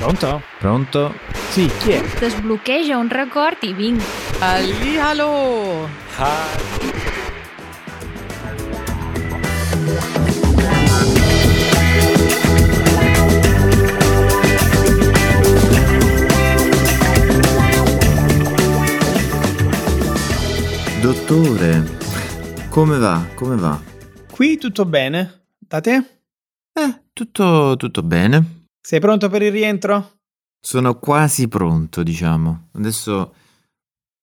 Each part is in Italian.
Pronto? Pronto? Sì, chi è? Desbloqueja un record i vinc. Hallihallo! Dottore, come va? Come va? Qui tutto bene? Da te? Eh, tutto, tutto bene. Sei pronto per il rientro? Sono quasi pronto, diciamo. Adesso,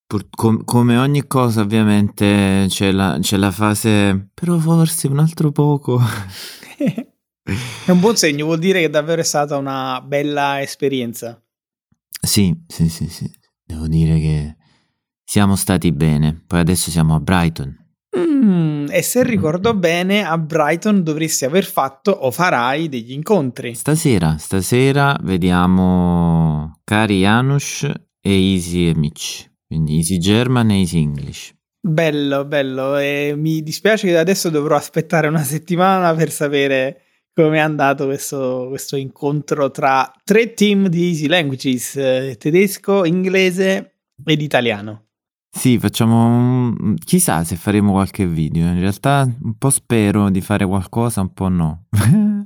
pur- com- come ogni cosa, ovviamente c'è la, c'è la fase, però forse un altro poco. È un buon segno, vuol dire che davvero è stata una bella esperienza. Sì, sì, sì, sì. Devo dire che siamo stati bene. Poi adesso siamo a Brighton. Mm, e se ricordo bene, a Brighton dovresti aver fatto o farai degli incontri. Stasera, stasera vediamo Cari Janusz e Easy Mitch. Quindi Easy German e Easy English. Bello, bello. E mi dispiace che adesso dovrò aspettare una settimana per sapere come è andato questo, questo incontro tra tre team di Easy Languages, eh, tedesco, inglese ed italiano. Sì, facciamo. Chissà se faremo qualche video. In realtà, un po' spero di fare qualcosa, un po' no.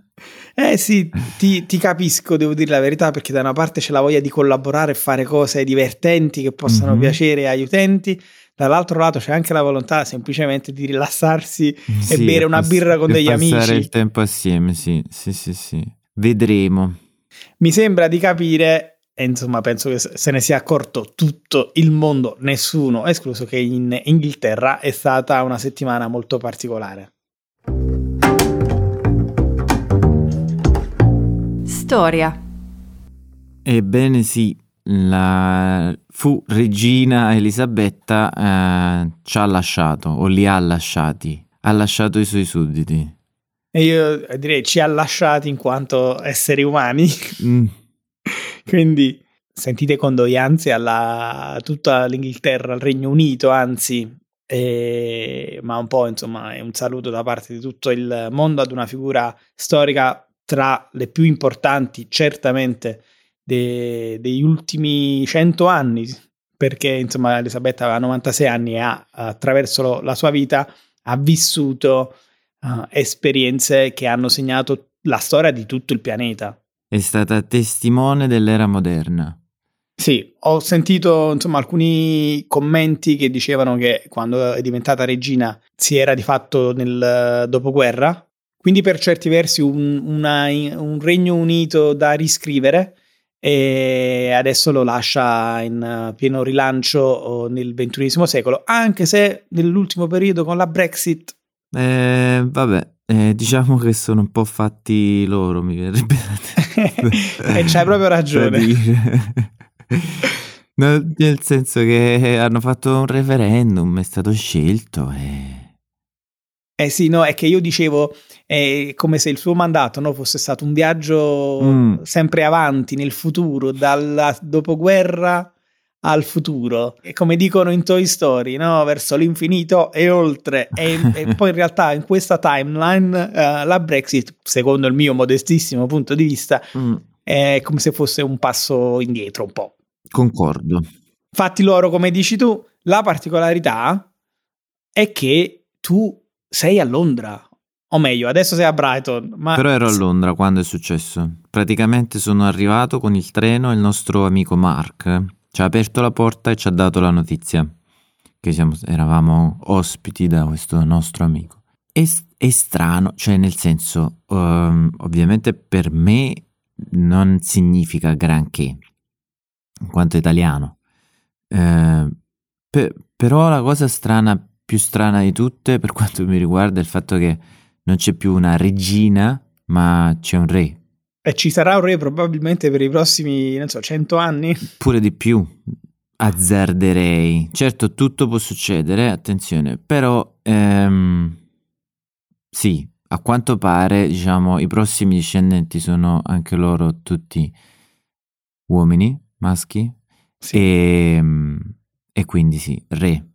Eh sì, ti, ti capisco, devo dire la verità, perché da una parte c'è la voglia di collaborare e fare cose divertenti che possano Mhm. piacere agli utenti, dall'altro lato c'è anche la volontà semplicemente di rilassarsi e Sì, bere una birra con degli passare amici. il tempo assieme, sì, sì, sì, sì. Vedremo. Mi sembra di capire, e insomma penso che se ne sia accorto tutto il mondo, nessuno, escluso che in Inghilterra è stata una settimana molto particolare. Storia. Ebbene sì, la fu regina Elisabetta eh, ci ha lasciato, o li ha lasciati, ha lasciato i suoi sudditi. E io direi ci ha lasciati in quanto esseri umani, Mm, quindi sentite condoglianze a tutta l'Inghilterra, al Regno Unito, anzi, e- ma un po' insomma è un saluto da parte di tutto il mondo ad una figura storica tra le più importanti certamente de- degli ultimi cento anni, perché insomma Elisabetta aveva 96 anni e ha attraverso la sua vita ha vissuto eh, esperienze che hanno segnato la storia di tutto il pianeta. È stata testimone dell'era moderna. Sì, ho sentito insomma alcuni commenti che dicevano che quando è diventata regina si era di fatto nel dopoguerra, quindi per certi versi un, una- un Regno Unito da riscrivere e adesso lo lascia in pieno rilancio nel XXI secolo, anche se nell'ultimo periodo con la Brexit. Eh, vabbè, eh, diciamo che sono un po' fatti loro, mi verrebbe da e c'hai proprio ragione. No, nel senso che hanno fatto un referendum, è stato scelto e... Eh sì, no, è che io dicevo è come se il suo mandato no, fosse stato un viaggio Mm. sempre avanti nel futuro, dalla dopoguerra al futuro. E come dicono in Toy Story, no? verso l'infinito e oltre. E, e poi in realtà in questa timeline eh, la Brexit, secondo il mio modestissimo punto di vista, Mm, è come se fosse un passo indietro un po'. concordo. Fatti loro, come dici tu, la particolarità è che tu sei a Londra. O meglio, adesso sei a Brighton. Ma Però ero a Londra quando è successo. Praticamente sono arrivato con il treno e il nostro amico Mark ci ha aperto la porta e ci ha dato la notizia che siamo- eravamo ospiti da questo nostro amico. È, è strano, cioè nel senso, ehm, ovviamente per me non significa granché, in quanto italiano. Eh, pe- però la cosa strana, più strana di tutte, per quanto mi riguarda, è il fatto che non c'è più una regina, ma c'è un re. E ci sarà un re probabilmente per i prossimi, non so, 100 anni. Pure di più, azzarderei. Certo, tutto può succedere, attenzione, però ehm, sì, a quanto pare, diciamo, i prossimi discendenti sono anche loro tutti uomini, maschi, Sì. e, e quindi sì, re.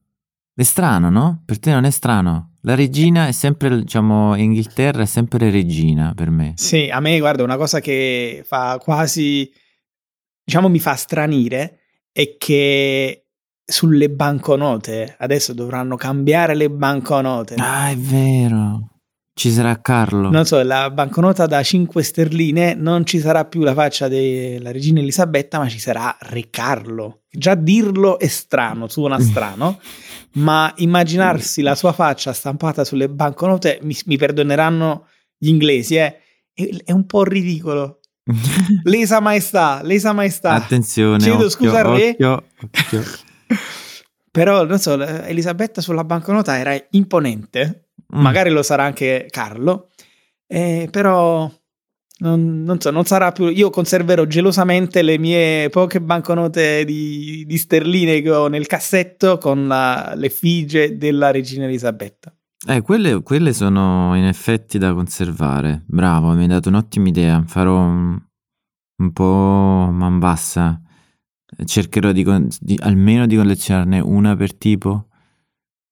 È strano, no? Per te non è strano? La regina è sempre, diciamo, in Inghilterra è sempre regina per me. Sì, a me guarda, una cosa che fa quasi diciamo mi fa stranire è che sulle banconote adesso dovranno cambiare le banconote. Ah, è vero. Ci sarà Carlo. Non so, la banconota da 5 sterline non ci sarà più la faccia della regina Elisabetta, ma ci sarà Re Carlo. Già dirlo è strano, suona strano, ma immaginarsi la sua faccia stampata sulle banconote, mi, mi perdoneranno gli inglesi, eh, è, è un po' ridicolo. Lesa maestà, lesa maestà. Attenzione, Chiedo occhio, scusa al re. occhio, occhio. Però, non so, Elisabetta sulla banconota era imponente. Mm. Magari lo sarà anche Carlo. eh, però, non, non so, non sarà più... Io conserverò gelosamente le mie poche banconote di, di sterline che ho nel cassetto con la- l'effigie della regina Elisabetta. Eh, quelle, quelle sono in effetti da conservare. Bravo, mi hai dato un'ottima idea. Farò un, un po' man bassa. Cercherò di, di- almeno di collezionarne una per tipo.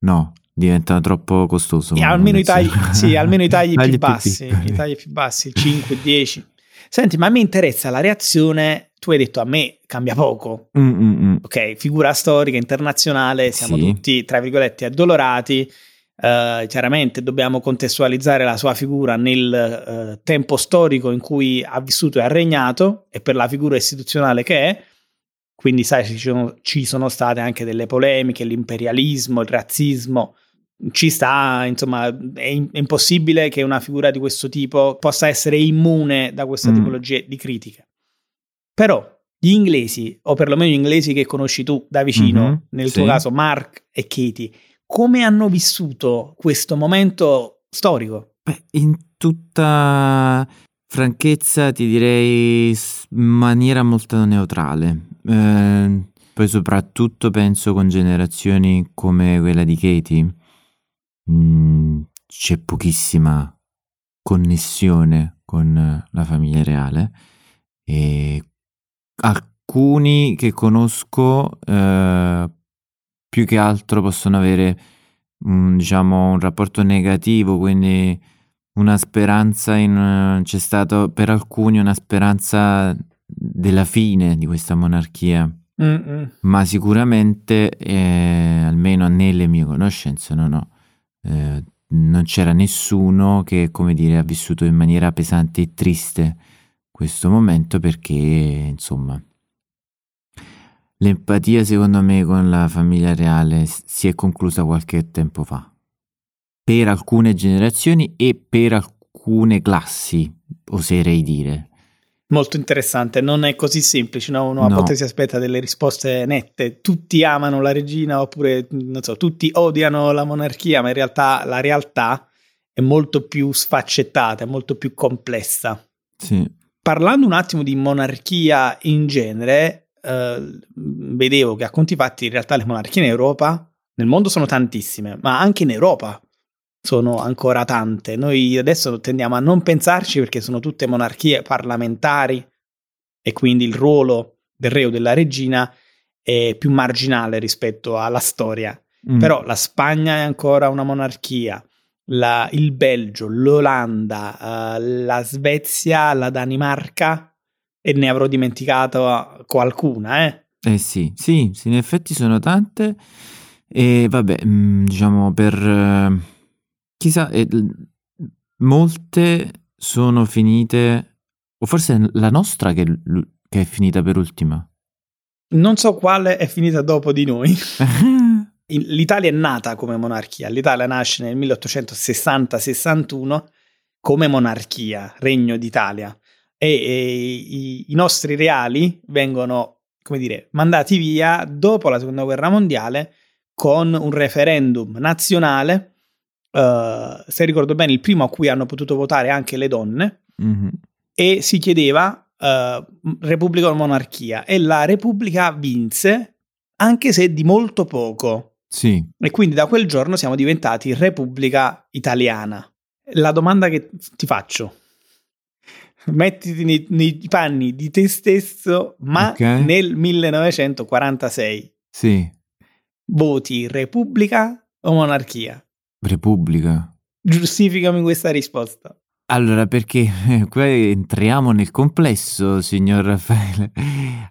No, diventa troppo costoso. Come almeno, i tagli, sì, almeno i tagli, più bassi, piccoli. i tagli più bassi, 5, 10. Senti, ma a me interessa la reazione. Tu hai detto a me cambia poco. Mm, mm, mm. Ok, figura storica internazionale, siamo Sì. tutti, tra virgolette, addolorati. Eh, chiaramente dobbiamo contestualizzare la sua figura nel eh, tempo storico in cui ha vissuto e ha regnato e per la figura istituzionale che è. Quindi, sai, ci sono, ci sono state anche delle polemiche, l'imperialismo, il razzismo. Ci sta, insomma, è, in- è impossibile che una figura di questo tipo possa essere immune da questa Mm. tipologia di critiche. Però gli inglesi, o perlomeno gli inglesi che conosci tu da vicino, Mhm, nel sì. tuo caso Mark e Katie, come hanno vissuto questo momento storico? Beh, in tutta franchezza ti direi in maniera molto neutrale. Eh, poi soprattutto penso con generazioni come quella di Katie, mm, c'è pochissima connessione con la famiglia reale e alcuni che conosco eh, più che altro possono avere un, diciamo un rapporto negativo, quindi una speranza in c'è stato per alcuni una speranza della fine di questa monarchia, Mm-mm. ma sicuramente eh, almeno nelle mie conoscenze no, no, eh, non c'era nessuno che come dire ha vissuto in maniera pesante e triste questo momento perché insomma l'empatia secondo me con la famiglia reale si è conclusa qualche tempo fa. Per alcune generazioni e per alcune classi oserei dire Molto interessante, non è così semplice, no? uno a No. volte si aspetta delle risposte nette, tutti amano la regina oppure, non so, tutti odiano la monarchia, ma in realtà la realtà è molto più sfaccettata, è molto più complessa. sì Parlando un attimo di monarchia in genere, eh, vedevo che a conti fatti in realtà le monarchie in Europa, nel mondo sono tantissime, ma anche in Europa sono ancora tante. Noi adesso tendiamo a non pensarci perché sono tutte monarchie parlamentari e quindi il ruolo del re o della regina è più marginale rispetto alla storia. Mm. Però la Spagna è ancora una monarchia, la- il Belgio, l'Olanda, eh, la Svezia, la Danimarca e ne avrò dimenticato qualcuna, eh. Eh sì, sì, sì, in effetti sono tante e vabbè, mm, diciamo per eh, chissà, eh, l- molte sono finite, o forse è la nostra che, l- che è finita per ultima. Non so quale è finita dopo di noi. L'Italia è nata come monarchia. L'Italia nasce nel 1860-61 come monarchia, regno d'Italia. E, e i, i nostri reali vengono, come dire, mandati via dopo la seconda guerra mondiale con un referendum nazionale. Eh, se ricordo bene, il primo a cui hanno potuto votare anche le donne, Mhm. e si chiedeva eh, Repubblica o monarchia e la Repubblica vinse anche se di molto poco Sì, e quindi da quel giorno siamo diventati Repubblica Italiana. La domanda che ti faccio, mettiti nei, nei panni di te stesso, ma Ok. nel 1946 sì, voti Repubblica o monarchia? Repubblica. Giustificami questa risposta. Allora, perché eh, qua entriamo nel complesso, signor Raffaele.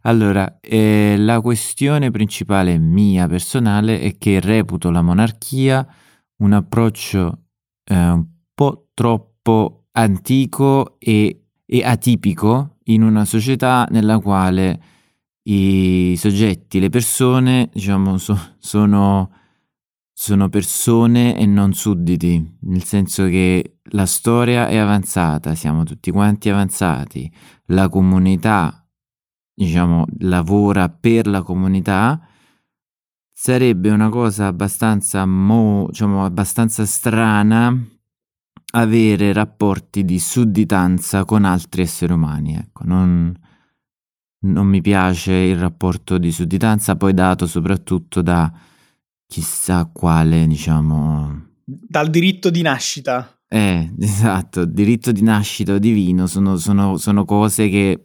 Allora, eh, la questione principale mia personale è che reputo la monarchia un approccio eh, un po' troppo antico e, e atipico in una società nella quale i soggetti, le persone, diciamo, so- sono, sono persone e non sudditi, nel senso che la storia è avanzata, siamo tutti quanti avanzati, la comunità, diciamo, lavora per la comunità, sarebbe una cosa abbastanza, mo, diciamo, abbastanza strana avere rapporti di sudditanza con altri esseri umani. Ecco, non, non mi piace il rapporto di sudditanza, poi dato soprattutto da chissà quale, diciamo... Dal diritto di nascita. Eh, esatto, diritto di nascita divino sono, sono, sono cose che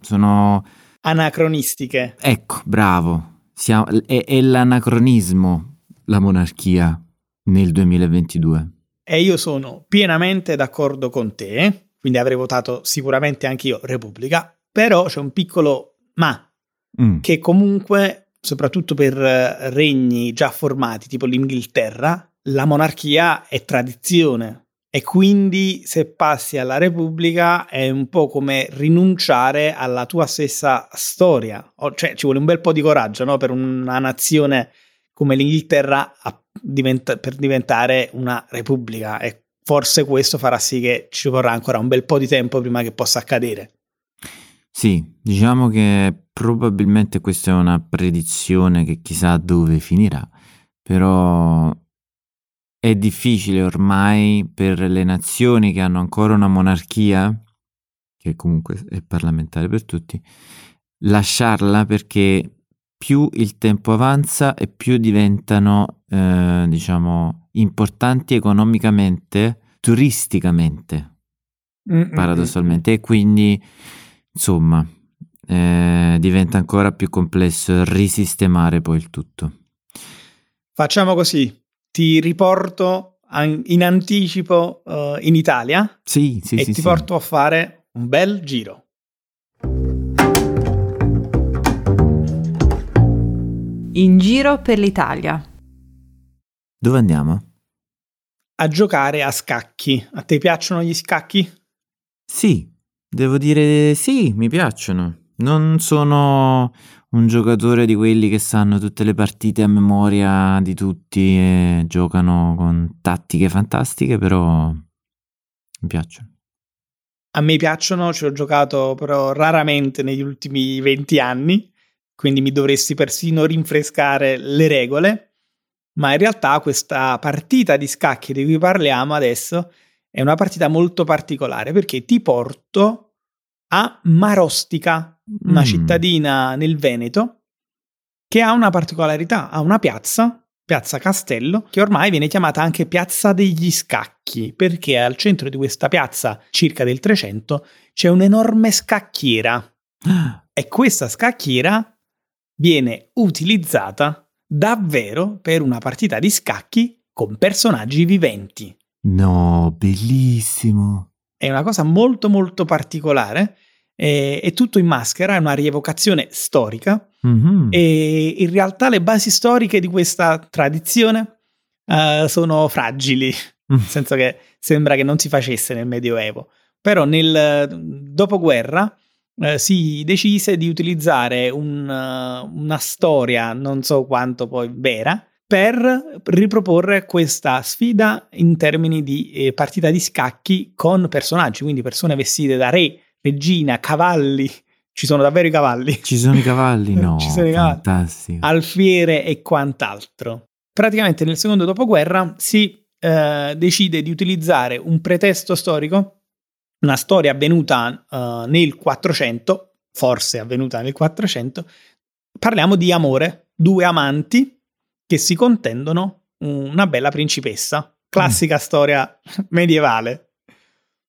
sono... Anacronistiche. Ecco, bravo. Siamo, è, è l'anacronismo la monarchia nel 2022. E io sono pienamente d'accordo con te, quindi avrei votato sicuramente anche io Repubblica, però c'è un piccolo ma, mm. che comunque, soprattutto per regni già formati, tipo l'Inghilterra, la monarchia è tradizione. E quindi se passi alla Repubblica è un po' come rinunciare alla tua stessa storia. Cioè ci vuole un bel po' di coraggio no? per una nazione come l'Inghilterra diventa- per diventare una Repubblica. E forse questo farà sì che ci vorrà ancora un bel po' di tempo prima che possa accadere. Sì, diciamo che probabilmente questa è una predizione che chissà dove finirà, però è difficile ormai per le nazioni che hanno ancora una monarchia, che comunque è parlamentare per tutti, lasciarla perché più il tempo avanza e più diventano, eh, diciamo, importanti economicamente, turisticamente, Mm-mm. paradossalmente, e quindi, insomma, eh, diventa ancora più complesso risistemare poi il tutto. Facciamo così, ti riporto in anticipo uh, in Italia sì, sì, e sì, ti porto a fare un bel giro. In giro per l'Italia. Dove andiamo? A giocare a scacchi. A te piacciono gli scacchi? Sì, devo dire sì, mi piacciono. Non sono un giocatore di quelli che sanno tutte le partite a memoria di tutti e giocano con tattiche fantastiche, però mi piacciono. A me piacciono, ci ho giocato però raramente negli ultimi 20 anni, quindi mi dovresti persino rinfrescare le regole. Ma in realtà questa partita di scacchi di cui parliamo adesso è una partita molto particolare perché ti porto a Marostica, una mm. cittadina nel Veneto, che ha una particolarità, ha una piazza, Piazza Castello, che ormai viene chiamata anche Piazza degli Scacchi, perché al centro di questa piazza, circa del 300, c'è un'enorme scacchiera. e questa scacchiera viene utilizzata davvero per una partita di scacchi con personaggi viventi. No, bellissimo. È una cosa molto molto particolare è, è tutto in maschera, è una rievocazione storica mm-hmm. e in realtà le basi storiche di questa tradizione uh, sono fragili, mm. nel senso che sembra che non si facesse nel Medioevo. Però nel dopoguerra uh, si decise di utilizzare un, una storia, non so quanto poi vera, per riproporre questa sfida in termini di eh, partita di scacchi con personaggi, quindi persone vestite da re, regina, cavalli. Ci sono davvero i cavalli. Ci sono i cavalli? No. Ci sono i cavalli. Fantastico. Alfiere e quant'altro. Praticamente nel secondo dopoguerra si eh, decide di utilizzare un pretesto storico, una storia avvenuta uh, nel 400, forse avvenuta nel 400. Parliamo di amore, due amanti che si contendono una bella principessa. Classica mm. storia medievale.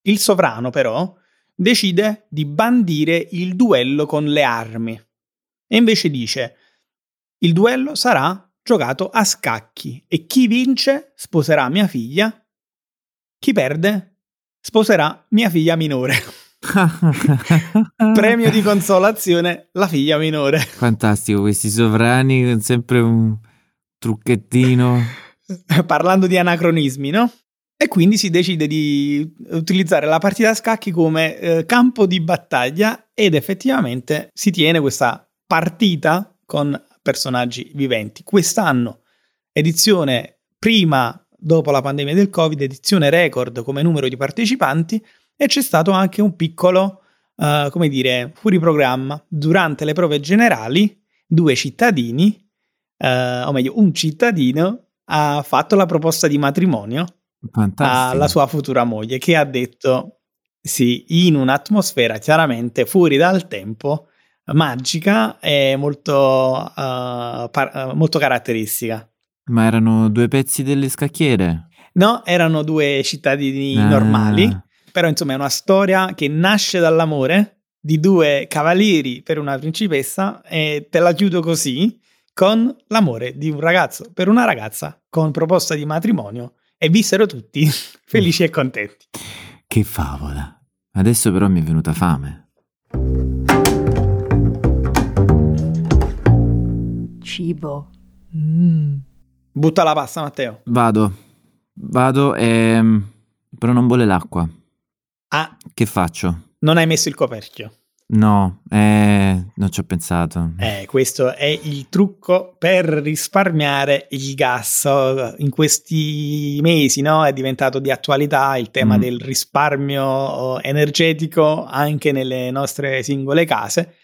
Il sovrano, però, decide di bandire il duello con le armi e invece dice il duello sarà giocato a scacchi e chi vince sposerà mia figlia, chi perde sposerà mia figlia minore. Premio di consolazione, la figlia minore. Fantastico, questi sovrani sempre un trucchettino. Parlando di anacronismi, no? E quindi si decide di utilizzare la partita a scacchi come eh, campo di battaglia ed effettivamente si tiene questa partita con personaggi viventi. Quest'anno, edizione prima dopo la pandemia del Covid, edizione record come numero di partecipanti e c'è stato anche un piccolo, uh, come dire, fuori programma. Durante le prove generali, due cittadini, uh, o meglio, un cittadino ha fatto la proposta di matrimonio Fantastico. alla sua futura moglie che ha detto sì, in un'atmosfera chiaramente fuori dal tempo, magica e molto, uh, par- molto caratteristica. Ma erano due pezzi delle scacchiere? No, erano due cittadini ah. normali però insomma è una storia che nasce dall'amore di due cavalieri per una principessa e te la chiudo così con l'amore di un ragazzo per una ragazza con proposta di matrimonio e vissero tutti felici e contenti. Che favola. Adesso però mi è venuta fame. Cibo. Mm. Butta la pasta, Matteo. Vado. Vado e... però non vuole l'acqua. Ah. Che faccio? Non hai messo il coperchio. No, eh, non ci ho pensato. Eh, questo è il trucco per risparmiare il gas. In questi mesi no, è diventato di attualità il tema mm. del risparmio energetico anche nelle nostre singole case.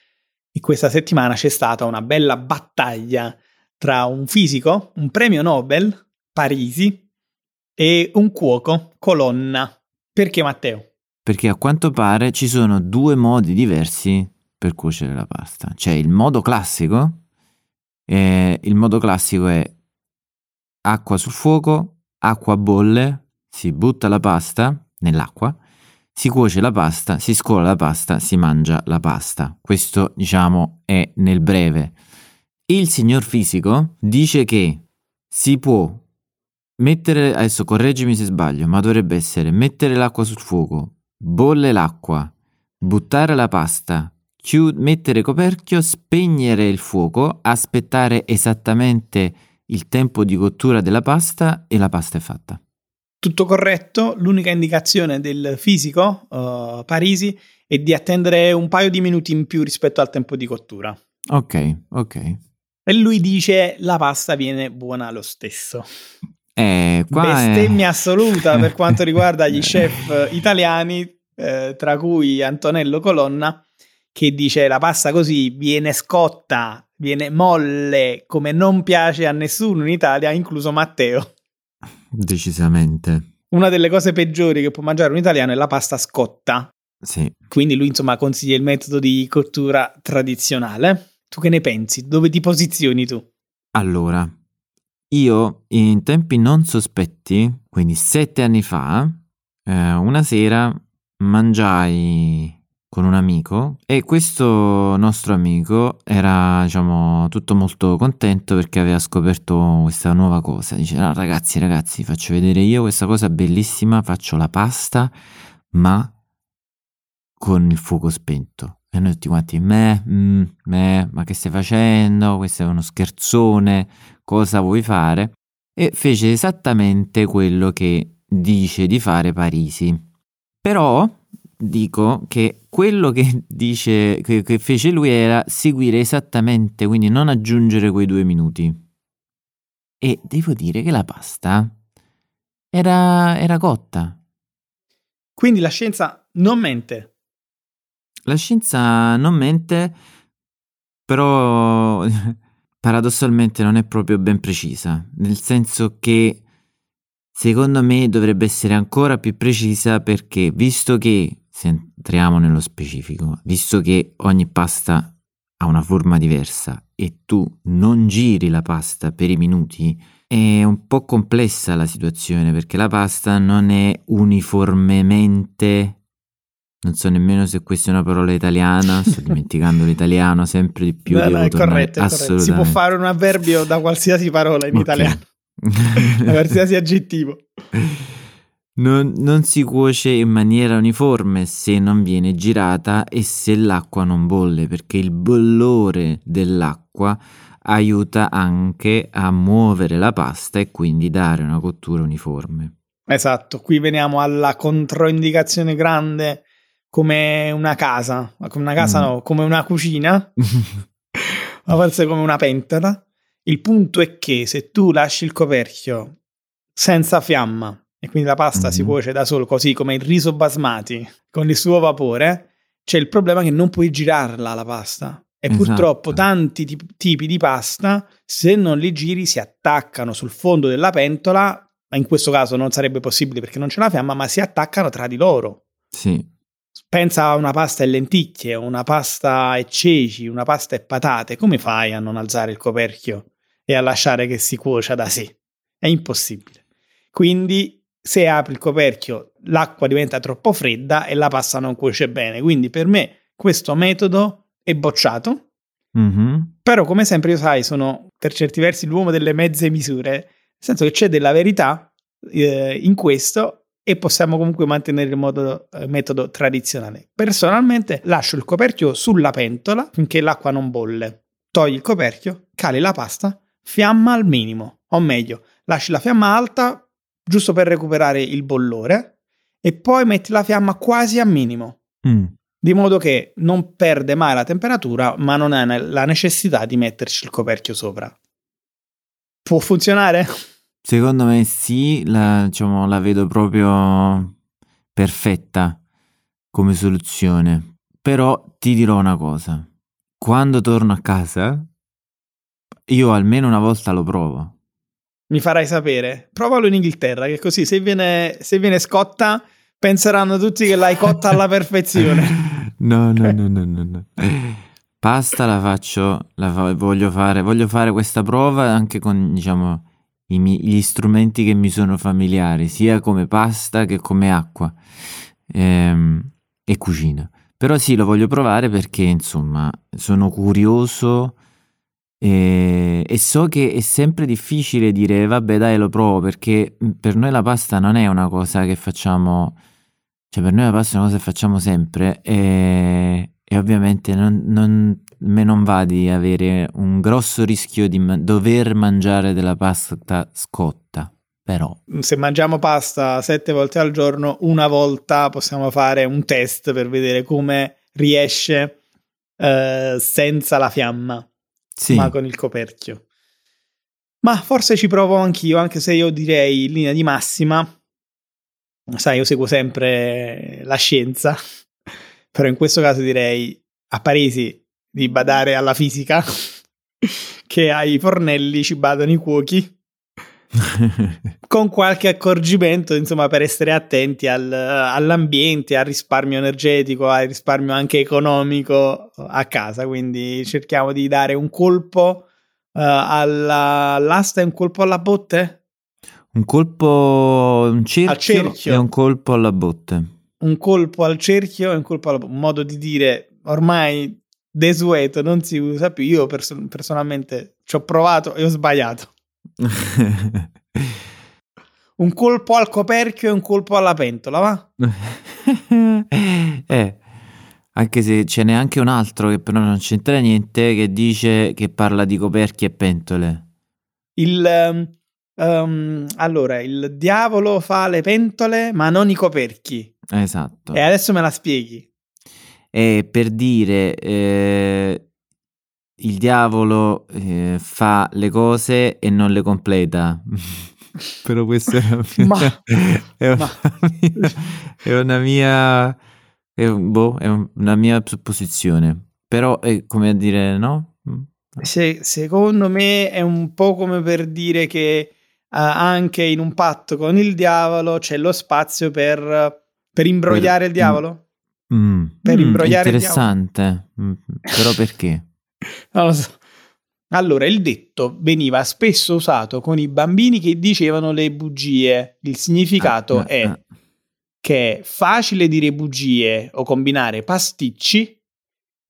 E questa settimana c'è stata una bella battaglia tra un fisico, un premio Nobel, Parisi, e un cuoco, Colonna. Perché Matteo? Perché a quanto pare ci sono due modi diversi per cuocere la pasta. C'è il modo classico, e il modo classico è acqua sul fuoco, acqua bolle, si butta la pasta nell'acqua, si cuoce la pasta, si scola la pasta, si mangia la pasta. Questo, diciamo, è nel breve. Il signor fisico dice che si può mettere, adesso correggimi se sbaglio, ma dovrebbe essere mettere l'acqua sul fuoco, bolle l'acqua, buttare la pasta, chiud- mettere coperchio, spegnere il fuoco, aspettare esattamente il tempo di cottura della pasta e la pasta è fatta. Tutto corretto, l'unica indicazione del fisico uh, Parisi è di attendere un paio di minuti in più rispetto al tempo di cottura. Ok, ok. E lui dice la pasta viene buona lo stesso. Eh, Bestemmia è... assoluta per quanto riguarda gli chef italiani, eh, tra cui Antonello Colonna, che dice la pasta così viene scotta, viene molle, come non piace a nessuno in Italia, incluso Matteo. Decisamente. Una delle cose peggiori che può mangiare un italiano è la pasta scotta. Sì. Quindi lui, insomma, consiglia il metodo di cottura tradizionale. Tu che ne pensi? Dove ti posizioni tu? Allora, io in tempi non sospetti, quindi sette anni fa, eh, una sera mangiai con un amico e questo nostro amico era diciamo tutto molto contento perché aveva scoperto questa nuova cosa. Dice no, ragazzi ragazzi faccio vedere io questa cosa bellissima faccio la pasta ma con il fuoco spento noi tutti quanti me, mm, me ma che stai facendo questo è uno scherzone cosa vuoi fare e fece esattamente quello che dice di fare Parisi però dico che quello che dice che, che, fece lui era seguire esattamente, quindi non aggiungere quei due minuti. E devo dire che la pasta era, era cotta. Quindi la scienza non mente. La scienza non mente, però paradossalmente non è proprio ben precisa, nel senso che Secondo me dovrebbe essere ancora più precisa perché, visto che, se entriamo nello specifico, visto che ogni pasta ha una forma diversa e tu non giri la pasta per i minuti, è un po' complessa la situazione perché la pasta non è uniformemente non so nemmeno se questa è una parola italiana, sto dimenticando l'italiano sempre di più. No, no, è corretto, è corretto. Si può fare un avverbio da qualsiasi parola in okay. italiano. qualsiasi aggettivo. Non, non si cuoce in maniera uniforme se non viene girata e se l'acqua non bolle, perché il bollore dell'acqua aiuta anche a muovere la pasta e quindi dare una cottura uniforme. Esatto, qui veniamo alla controindicazione grande come una casa, come una casa Mm. no, come una cucina, ma forse come una pentola. Il punto è che se tu lasci il coperchio senza fiamma e quindi la pasta si Mhm. cuoce da solo, così come il riso basmati con il suo vapore, c'è il problema che non puoi girarla la pasta. E Esatto. purtroppo tanti tip- tipi di pasta, se non li giri, si attaccano sul fondo della pentola, ma in questo caso non sarebbe possibile perché non c'è la fiamma, ma si attaccano tra di loro. Sì, Pensa a una pasta e lenticchie, una pasta e ceci, una pasta e patate. Come fai a non alzare il coperchio e a lasciare che si cuocia da sé? È impossibile. Quindi, se apri il coperchio, l'acqua diventa troppo fredda e la pasta non cuoce bene. Quindi, per me, questo metodo è bocciato. Mhm. Però, come sempre, io sai, sono per certi versi l'uomo delle mezze misure, nel senso che c'è della verità eh, in questo e possiamo comunque mantenere il modo- eh, metodo tradizionale. Personalmente lascio il coperchio sulla pentola finché l'acqua non bolle. Togli il coperchio, cali la pasta, fiamma al minimo, o meglio, lasci la fiamma alta giusto per recuperare il bollore e poi metti la fiamma quasi a minimo Mm. di modo che non perde mai la temperatura, ma non ha la necessità di metterci il coperchio sopra. Può funzionare? Secondo me sì, la, diciamo, la vedo proprio perfetta come soluzione. Però ti dirò una cosa. Quando torno a casa, io almeno una volta lo provo. Mi farai sapere. Provalo in Inghilterra, che così se viene, se viene scotta penseranno tutti che l'hai cotta alla perfezione. No, no, no, no, no, no. Pasta la faccio, la fa- voglio fare, voglio fare questa prova anche con, diciamo, gli strumenti che mi sono familiari, sia come pasta che come acqua ehm, e cucina. Però sì, lo voglio provare perché, insomma, sono curioso e, e so che è sempre difficile dire, vabbè, dai, lo provo, perché mm, per noi la pasta non è una cosa che facciamo, cioè per noi la pasta è una cosa che facciamo sempre e, e ovviamente non, non- me non va di avere un grosso rischio di ma- dover mangiare della pasta scotta, però. se mangiamo pasta sette volte al giorno, una volta possiamo fare un test per vedere come riesce eh, senza la fiamma. Sì, ma con il coperchio. Ma forse ci provo anch'io, anche se io direi in linea di massima, sai, io seguo sempre la scienza, però in questo caso direi a Parisi di badare alla fisica, che ai fornelli ci badano i cuochi, con qualche accorgimento, insomma, per essere attenti al- all'ambiente, al risparmio energetico, al risparmio anche economico a casa. Quindi cerchiamo di dare un colpo eh, alla- all'asta e un colpo alla botte. un colpo, un cerchio, cerchio. e un colpo alla botte. Un colpo al cerchio e un colpo botte. Un modo di dire ormai desueto, non si usa più. Io perso- personalmente ci ho provato e ho sbagliato. Un colpo al coperchio e un colpo alla pentola, va? eh, anche se ce n'è anche un altro che però non c'entra niente, che dice che parla di coperchi e pentole. Il, ehm, allora, il diavolo fa le pentole, ma non i coperchi. Esatto. E adesso me la spieghi. È per dire eh, il diavolo eh, fa le cose e non le completa. Però questa è una mia, Ma- è una ma- mia, è una mia, è boh, è un- una mia supposizione. Però è come a dire, no? Mm. Se- secondo me è un po' come per dire che eh, anche in un patto con il diavolo c'è lo spazio per, per imbrogliare Per- il diavolo. Mm. Per Mm, imbrogliare il interessante. Mm, Però perché? Non lo so. Allora, il detto veniva spesso usato con i bambini che dicevano le bugie. Il significato Ah, ah, è ah. che è facile dire bugie o combinare pasticci,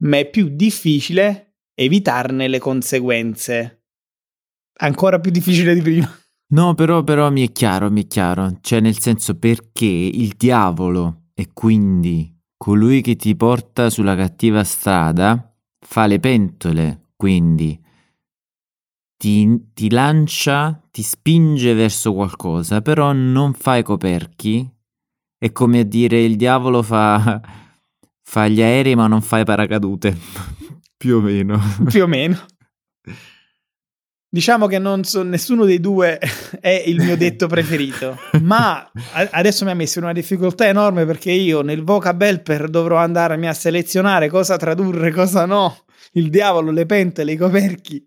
ma è più difficile evitarne le conseguenze. Ancora più difficile di prima. No, però, però mi è chiaro, mi è chiaro. Cioè, nel senso perché il diavolo e quindi colui che ti porta sulla cattiva strada fa le pentole, quindi ti, ti lancia, ti spinge verso qualcosa, però non fa i coperchi. È come a dire il diavolo fa, fa gli aerei ma non fa i paracadute. Più o meno. Più o meno. Diciamo che non so, nessuno dei due è il mio detto preferito, ma adesso mi ha messo in una difficoltà enorme perché io nel vocab helper dovrò andarmi a selezionare cosa tradurre, cosa no. Il diavolo, le pentole, i coperchi.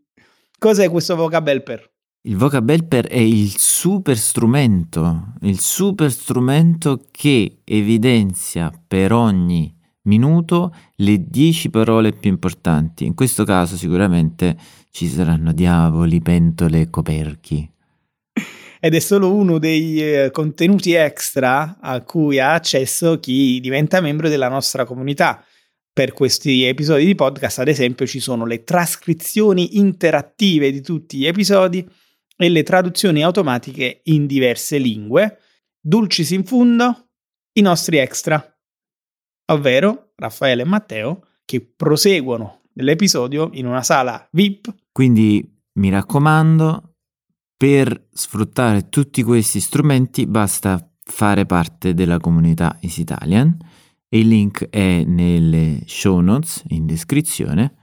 Cos'è questo vocab helper? Il vocab helper è il super strumento, il super strumento che evidenzia per ogni minuto le 10 parole più importanti. In questo caso sicuramente ci saranno diavoli, pentole e coperchi. Ed è solo uno dei eh, contenuti extra a cui ha accesso chi diventa membro della nostra comunità. Per questi episodi di podcast, ad esempio, ci sono le trascrizioni interattive di tutti gli episodi e le traduzioni automatiche in diverse lingue. Dulcis in fundo, i nostri extra ovvero Raffaele e Matteo, che proseguono nell'episodio in una sala VIP. Quindi mi raccomando, per sfruttare tutti questi strumenti basta fare parte della comunità Easy Italian il link è nelle show notes in descrizione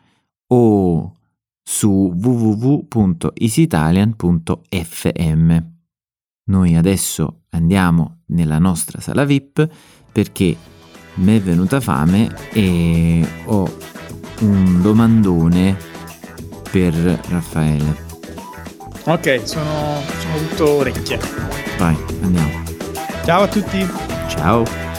o su www.easyitalian.fm. Noi adesso andiamo nella nostra sala VIP perché mi è venuta fame e ho un domandone per Raffaele. Ok, sono, sono tutto orecchie. Vai, andiamo. Ciao a tutti. Ciao.